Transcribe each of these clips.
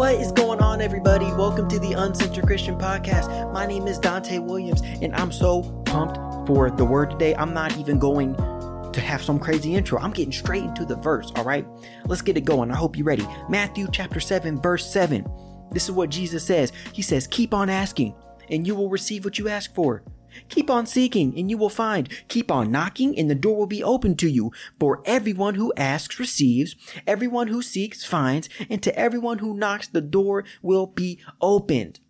What is going on, everybody? Welcome to the Uncensored Christian Podcast. My name is Dante Williams, and I'm so pumped for the word today. I'm not even going to have some crazy intro. I'm getting straight into the verse, all right? Let's get it going. I hope you're ready. Matthew chapter 7, verse 7. This is what Jesus says. He says, Keep on asking, and you will receive what you ask for. Keep on seeking and you will find. Keep on knocking and the door will be open to you. For everyone who asks receives, everyone who seeks finds, and to everyone who knocks the door will be opened.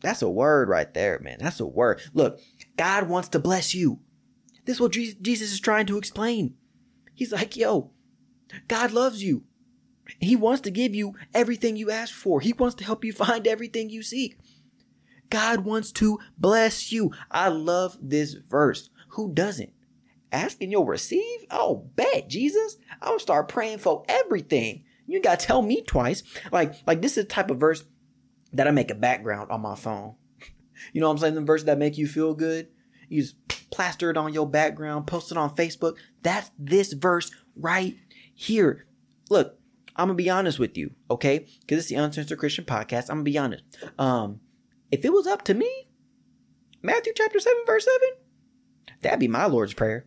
That's a word right there, man. That's a word. Look, God wants to bless you. This is what Jesus is trying to explain. He's like, yo, God loves you. He wants to give you everything you ask for. He wants to help you find everything you seek. God wants to bless you. I love this verse. Who doesn't? Asking you'll receive? Oh, bet, Jesus. I'm gonna start praying for everything. You gotta tell me twice. Like, like this is the type of verse that I make a background on my phone. You know what I'm saying? The verse that make you feel good. You just plaster it on your background, post it on Facebook. That's this verse right here. Look, I'm gonna be honest with you, okay? Because it's the Uncensored Christian Podcast. I'm gonna be honest. Um, if it was up to me, Matthew chapter 7, verse 7, that'd be my Lord's Prayer.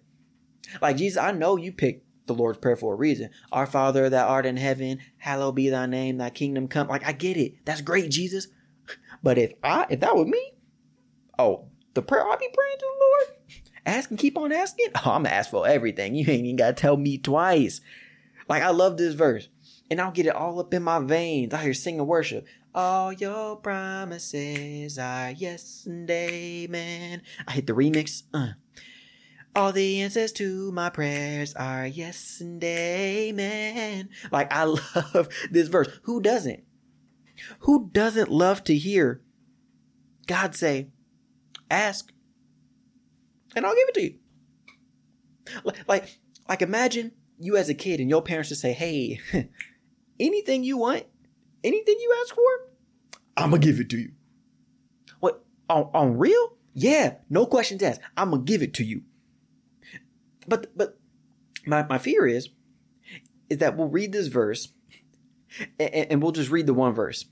Like, Jesus, I know you picked the Lord's Prayer for a reason. Our Father that art in heaven, hallowed be thy name, thy kingdom come. Like, I get it. That's great, Jesus. But if I, if that was me, oh, the prayer I'd be praying to the Lord, ask and keep on asking. Oh, I'm gonna ask for everything. You ain't even gotta tell me twice. Like, I love this verse. And I'll get it all up in my veins. I hear singing worship. All your promises are yes and amen. I hit the remix. Uh. All the answers to my prayers are yes and amen. Like, I love this verse. Who doesn't? Who doesn't love to hear God say, ask, and I'll give it to you? Like, like imagine you as a kid and your parents just say, hey, anything you want, anything you ask for, I'm gonna give it to you. What on on real? Yeah, no questions asked. I'm gonna give it to you. But but my my fear is is that we'll read this verse and, and we'll just read the one verse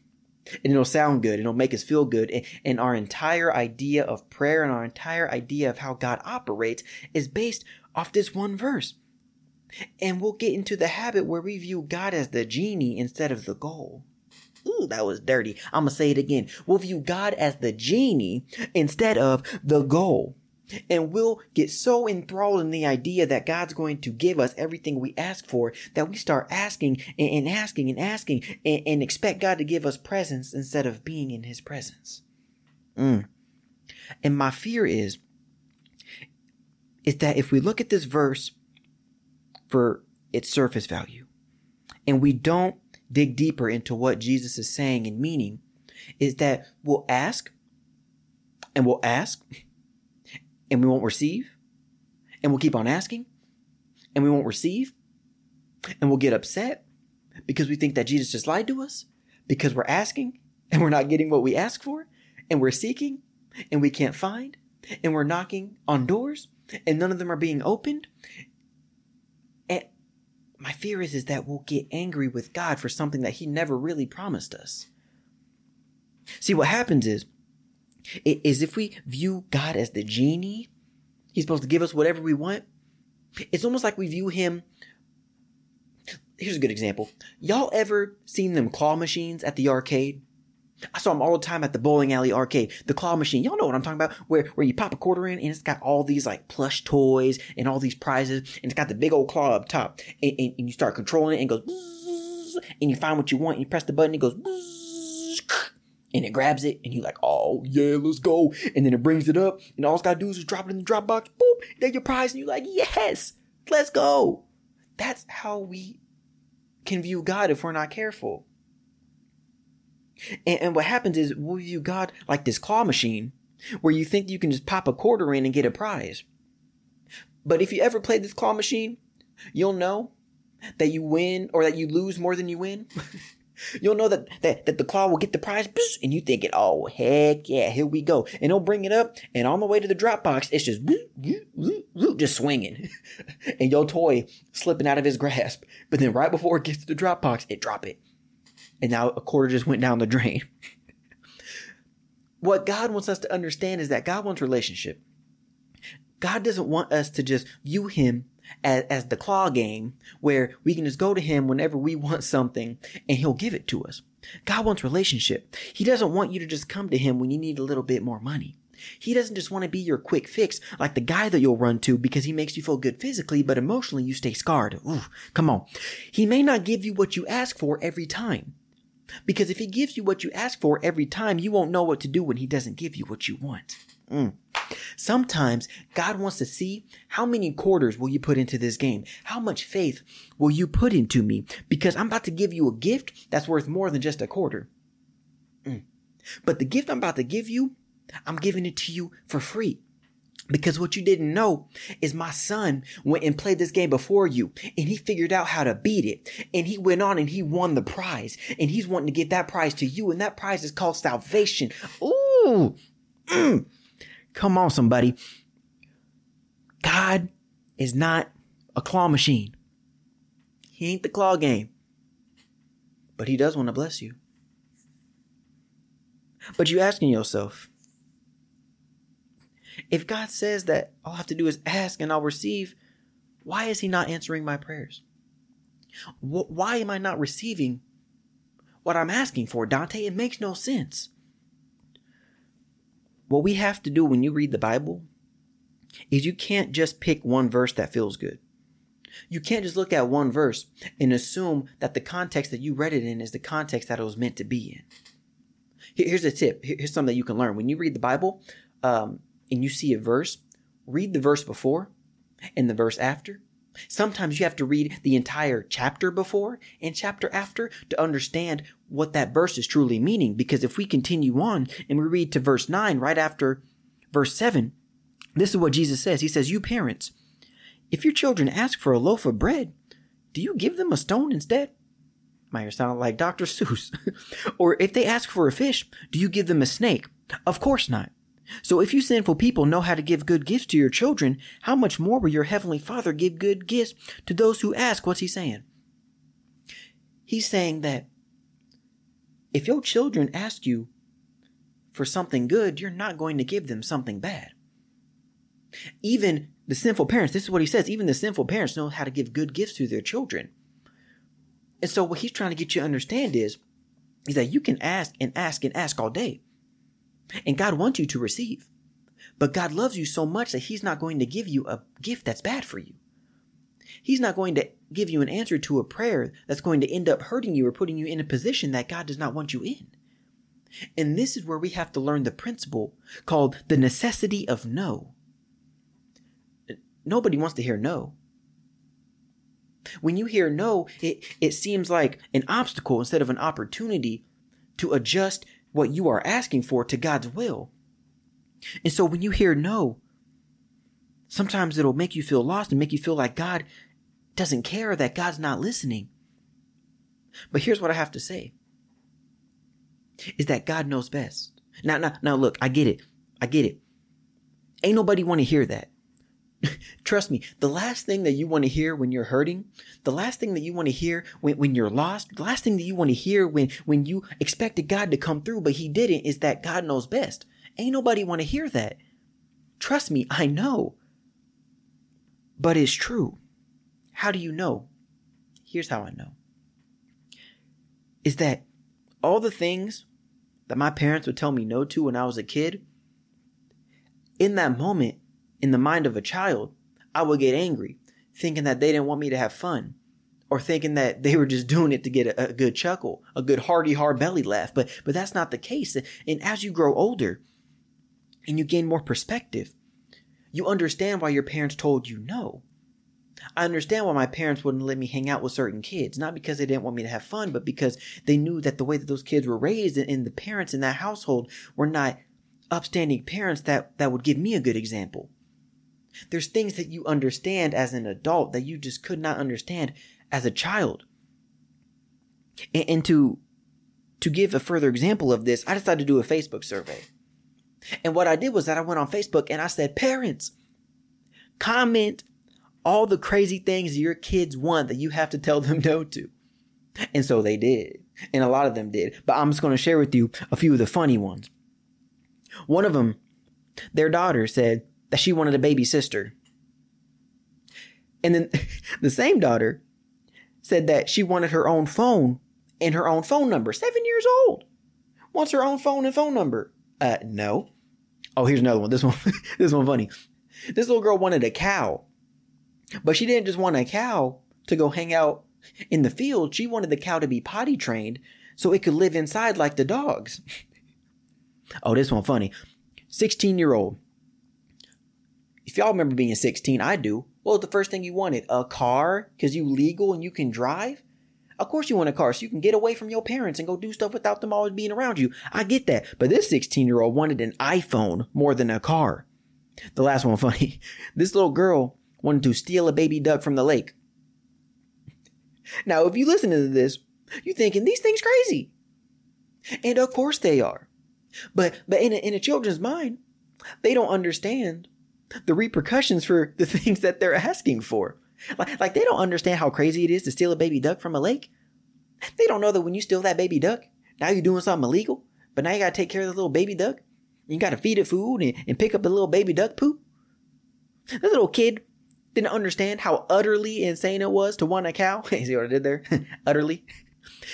and it'll sound good and it'll make us feel good and, and, our entire idea of prayer and our entire idea of how god operates is based off this one verse and we'll get into the habit where we view god as the genie instead of the goal Ooh, that was dirty. I'm gonna say it again. We'll view God as the genie instead of the goal. And we'll get so enthralled in the idea that God's going to give us everything we ask for that we start asking and, asking and asking and, and, expect God to give us presents instead of being in His presence. Mm. And my fear is, is that if we look at this verse for its surface value and we don't dig deeper into what Jesus is saying and meaning is that we'll ask and we'll ask and we won't receive and we'll keep on asking and we won't receive and we'll get upset because we think that Jesus just lied to us because we're asking and we're not getting what we ask for and we're seeking and we can't find and we're knocking on doors and none of them are being opened my fear is, is that we'll get angry with God for something that he never really promised us. See, what happens is, is if we view God as the genie, he's supposed to give us whatever we want. It's almost like we view him. Here's a good example. Y'all ever seen them claw machines at the arcade? I saw them all the time at the bowling alley arcade. The claw machine, y'all know what I'm talking about, where where you pop a quarter in and it's got all these like plush toys and all these prizes, and it's got the big old claw up top, and, and, and you start controlling it and it goes, and you find what you want, and you press the button, it goes, and it grabs it, and you're like, oh yeah, let's go, and then it brings it up, and all it's gotta do is just drop it in the drop box, boop, there's your prize, and you're like, yes, let's go. That's how we can view God if we're not careful. And, and what happens is well, you got like this claw machine where you think you can just pop a quarter in and get a prize. But if you ever played this claw machine, you'll know that you win or that you lose more than you win. You'll know that, that, that the claw will get the prize, and you thinking, oh, heck yeah, here we go. And he'll bring it up, and on the way to the drop box, it's just, just swinging. and your toy slipping out of his grasp. But then right before it gets to the drop box, it drop it and now a quarter just went down the drain. what God wants us to understand is that God wants relationship. God doesn't want us to just view him as, as the claw game where we can just go to him whenever we want something and he'll give it to us. God wants relationship. He doesn't want you to just come to him when you need a little bit more money. He doesn't just want to be your quick fix like the guy that you'll run to because he makes you feel good physically, but emotionally you stay scarred. Ooh, come on. He may not give you what you ask for every time. Because if he gives you what you ask for every time, you won't know what to do when he doesn't give you what you want. Mm. Sometimes God wants to see how many quarters will you put into this game? How much faith will you put into me? Because I'm about to give you a gift that's worth more than just a quarter. Mm. But the gift I'm about to give you, I'm giving it to you for free. Because what you didn't know is my son went and played this game before you and he figured out how to beat it. And he went on and he won the prize and he's wanting to give that prize to you. And that prize is called salvation. Ooh. Mm. Come on, somebody. God is not a claw machine. He ain't the claw game. But he does want to bless you. But you asking yourself, if God says that all I have to do is ask and I'll receive, why is he not answering my prayers? Why am I not receiving what I'm asking for, Dante? It makes no sense. What we have to do when you read the Bible is you can't just pick one verse that feels good. You can't just look at one verse and assume that the context that you read it in is the context that it was meant to be in. Here's a tip. Here's something that you can learn. When you read the Bible um, and you see a verse, read the verse before and the verse after. Sometimes you have to read the entire chapter before and chapter after to understand what that verse is truly meaning. Because if we continue on and we read to verse 9 right after verse 7, this is what Jesus says. He says, You parents, if your children ask for a loaf of bread, do you give them a stone instead? Might sound like Dr. Seuss. or if they ask for a fish, do you give them a snake? Of course not. So if you sinful people know how to give good gifts to your children, how much more will your heavenly Father give good gifts to those who ask? What's he saying? He's saying that if your children ask you for something good, you're not going to give them something bad. Even the sinful parents, this is what he says, even the sinful parents know how to give good gifts to their children. And so what he's trying to get you to understand is, is that you can ask and ask and ask all day. And God wants you to receive. But God loves you so much that he's not going to give you a gift that's bad for you. He's not going to give you an answer to a prayer that's going to end up hurting you or putting you in a position that God does not want you in. And this is where we have to learn the principle called the necessity of no. Nobody wants to hear no. When you hear no, it, it seems like an obstacle instead of an opportunity to adjust what you are asking for to God's will. And so when you hear no, sometimes it'll make you feel lost and make you feel like God doesn't care, that God's not listening. But here's what I have to say is that God knows best. Now, now, now look, I get it. I get it. Ain't nobody want to hear that. Trust me, the last thing that you want to hear when you're hurting, the last thing that you want to hear when, when you're lost, the last thing that you want to hear when, when you expected God to come through, but he didn't is that God knows best. Ain't nobody want to hear that. Trust me, I know. But it's true. How do you know? Here's how I know. Is that all the things that my parents would tell me no to when I was a kid, in that moment, in the mind of a child, I would get angry, thinking that they didn't want me to have fun, or thinking that they were just doing it to get a, a good chuckle, a good hearty, hard belly laugh. But but that's not the case. And as you grow older, and you gain more perspective, you understand why your parents told you no. I understand why my parents wouldn't let me hang out with certain kids, not because they didn't want me to have fun, but because they knew that the way that those kids were raised and the parents in that household were not upstanding parents that, that would give me a good example. There's things that you understand as an adult that you just could not understand as a child. And, and to to give a further example of this, I decided to do a Facebook survey. And what I did was that I went on Facebook and I said, parents, comment all the crazy things your kids want that you have to tell them no to. And so they did. And a lot of them did. But I'm just going to share with you a few of the funny ones. One of them, their daughter said that she wanted a baby sister. And then the same daughter said that she wanted her own phone and her own phone number. Seven years old. Wants her own phone and phone number. Uh, no. Oh, here's another one. This one, this one funny. This little girl wanted a cow, but she didn't just want a cow to go hang out in the field. She wanted the cow to be potty trained so it could live inside like the dogs. oh, this one funny. 16 year old. If y'all remember being 16, I do. Was the first thing you wanted? A car? Because you legal and you can drive? Of course you want a car so you can get away from your parents and go do stuff without them always being around you. I get that. But this 16 year old wanted an iPhone more than a car. The last one funny. This little girl wanted to steal a baby duck from the lake. Now, if you listen to this, you're thinking these things crazy. And of course they are. But but in a, in a children's mind, they don't understand the repercussions for the things that they're asking for. Like, like they don't understand how crazy it is to steal a baby duck from a lake. They don't know that when you steal that baby duck, now you're doing something illegal, but now you gotta take care of the little baby duck. You gotta feed it food and, and pick up the little baby duck poop. This little kid didn't understand how utterly insane it was to want a cow. See what I did there? utterly.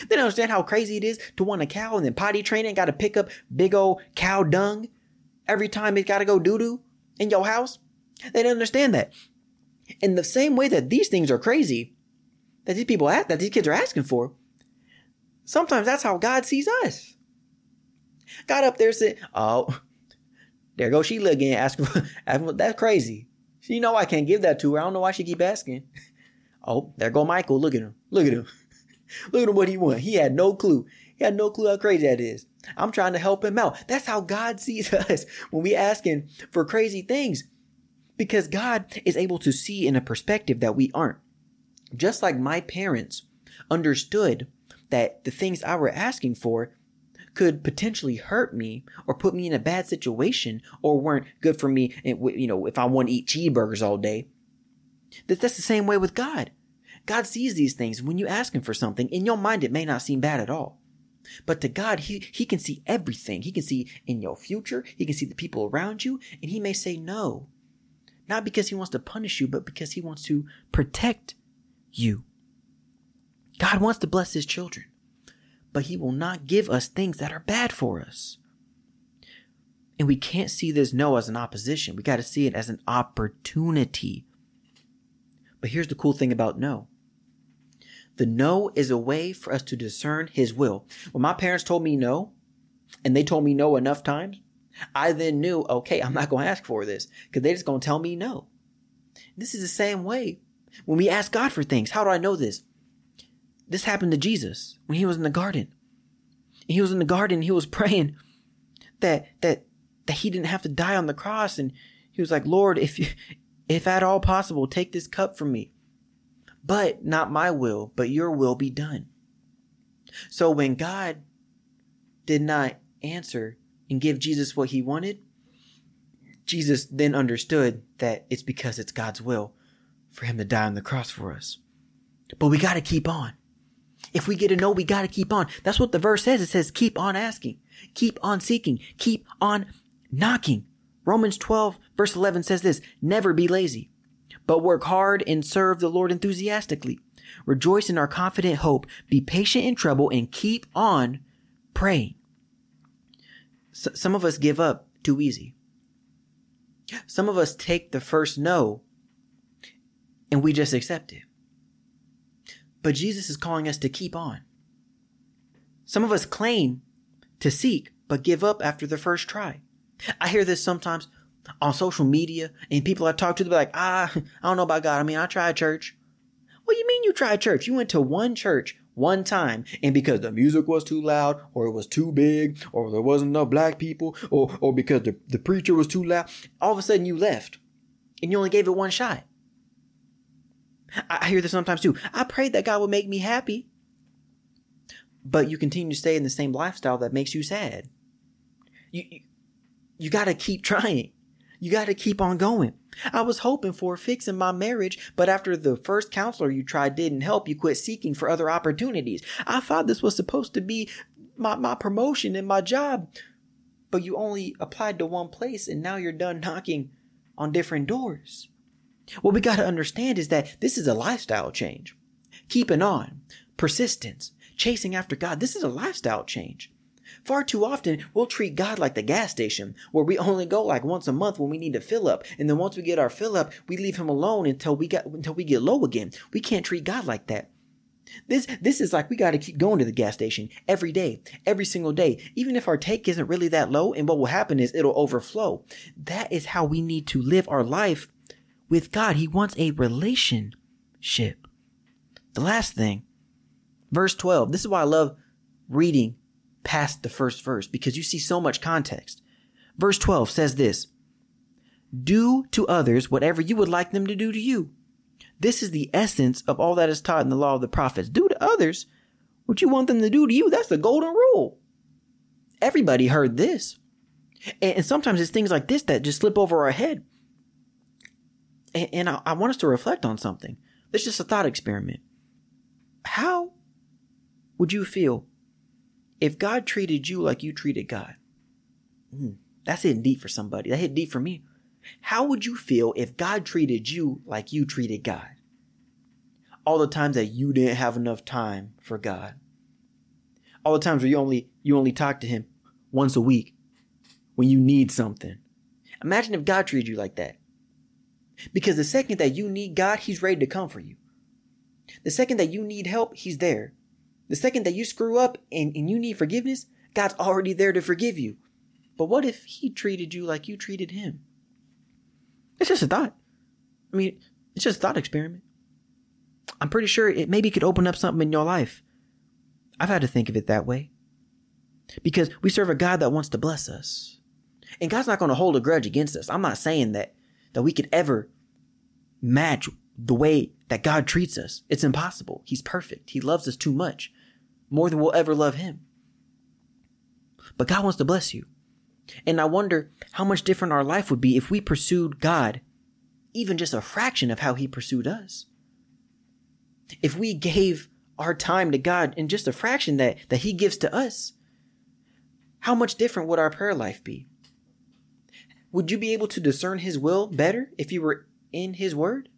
They don't understand how crazy it is to want a cow and then potty train it and gotta pick up big old cow dung every time it's gotta go doo doo in your house. They don't understand that. In the same way that these things are crazy, that these people ask, that these kids are asking for, sometimes that's how God sees us. God up there said, "Oh, there goes Sheila again, asking for, that's crazy. You know I can't give that to her. I don't know why she keep asking. Oh, there go Michael. Look at him. Look at him. Look at him what he want. He had no clue. He had no clue how crazy that is. I'm trying to help him out. That's how God sees us when we asking for crazy things. Because God is able to see in a perspective that we aren't. Just like my parents understood that the things I were asking for could potentially hurt me or put me in a bad situation or weren't good for me, you know, if I want to eat cheeseburgers all day. That's the same way with God. God sees these things. When you ask Him for something, in your mind, it may not seem bad at all. But to God, he, he can see everything. He can see in your future. He can see the people around you. And He may say no. Not because He wants to punish you, but because He wants to protect you. God wants to bless His children but He will not give us things that are bad for us. And we can't see this no as an opposition. We got to see it as an opportunity. But here's the cool thing about no the no is a way for us to discern His will. When my parents told me no, and they told me no enough times, I then knew, okay, I'm not going to ask for this because they're just going to tell me no. This is the same way when we ask God for things. How do I know this? This happened to Jesus when he was in the garden. He was in the garden, he was praying that that that he didn't have to die on the cross and he was like, "Lord, if you, if at all possible, take this cup from me. But not my will, but your will be done." So when God did not answer and give Jesus what he wanted, Jesus then understood that it's because it's God's will for him to die on the cross for us. But we got to keep on. If we get a no, we got to keep on. That's what the verse says. It says, keep on asking, keep on seeking, keep on knocking. Romans 12, verse 11 says this Never be lazy, but work hard and serve the Lord enthusiastically. Rejoice in our confident hope, be patient in trouble, and keep on praying. some of us give up too easy. Some of us take the first no and we just accept it. But Jesus is calling us to keep on. Some of us claim to seek, but give up after the first try. I hear this sometimes on social media, and people I talk to, they're like, ah, I don't know about God. I mean, I tried church. What do you mean you tried church? You went to one church one time, and because the music was too loud, or it was too big, or there wasn't enough black people, or, or because the, the preacher was too loud, all of a sudden you left, and you only gave it one shot. I hear this sometimes too. I prayed that God would make me happy, but you continue to stay in the same lifestyle that makes you sad. You, you, you got to keep trying. You got to keep on going. I was hoping for a fix in my marriage, but after the first counselor you tried didn't help, you quit seeking for other opportunities. I thought this was supposed to be my, my promotion and my job, but you only applied to one place and now you're done knocking on different doors. What we got to understand is that this is a lifestyle change. Keeping on, persistence, chasing after God, this is a lifestyle change. Far too often, we'll treat God like the gas station, where we only go like once a month when we need to fill up, and then once we get our fill up, we leave Him alone until we get until we get low again. We can't treat God like that. This this is like we got to keep going to the gas station every day, every single day, even if our take isn't really that low. And what will happen is it'll overflow. That is how we need to live our life with God. He wants a relationship. The last thing, verse twelve. This is why I love reading past the first verse because you see so much context. Verse twelve says this: "Do to others whatever you would like them to do to you." This is the essence of all that is taught in the law of the prophets. Do to others what you want them to do to you. That's the golden rule. Everybody heard this. And, sometimes it's things like this that just slip over our head. And, I, want us to reflect on something. It's just a thought experiment. How would you feel if God treated you like you treated God? Mm, that's hitting deep for somebody. That hit deep for me. How would you feel if God treated you like you treated God? All the times that you didn't have enough time for God. All the times where you only you only talk to him once a week when you need something. Imagine if God treated you like that. Because the second that you need God, he's ready to come for you. The second that you need help, he's there. The second that you screw up and, and you need forgiveness, God's already there to forgive you. But what if he treated you like you treated him? It's just a thought. I mean, it's just a thought experiment. I'm pretty sure it maybe could open up something in your life. I've had to think of it that way. Because we serve a God that wants to bless us. And God's not going to hold a grudge against us. I'm not saying that that we could ever match the way that God treats us. It's impossible. He's perfect. He loves us too much. More than we'll ever love him. But God wants to bless you. And I wonder how much different our life would be if we pursued God even just a fraction of how he pursued us. If we gave our time to God in just a fraction that, that he gives to us, how much different would our prayer life be? Would you be able to discern his will better if you were in his word?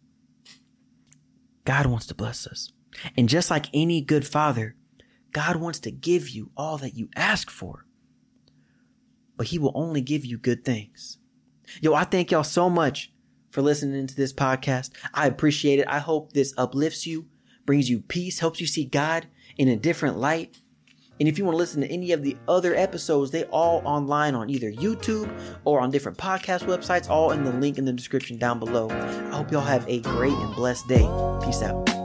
God wants to bless us. And just like any good father, God wants to give you all that you ask for but he will only give you good things. Yo, I thank y'all so much for listening to this podcast. I appreciate it. I hope this uplifts you, brings you peace, helps you see God in a different light. And if you want to listen to any of the other episodes, they all online on either YouTube or on different podcast websites, all in the link in the description down below. I hope y'all have a great and blessed day. Peace out.